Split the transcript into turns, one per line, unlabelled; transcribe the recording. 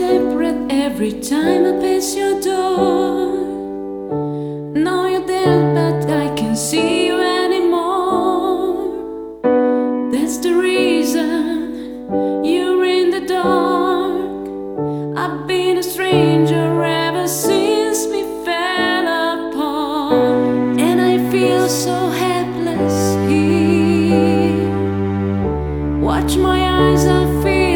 Every time I pass your door. Know you're dead, but I can't see you anymore. That's the reason you're in the dark. I've been a stranger ever since we fell apart, and I feel so helpless here. Watch my eyes I feel.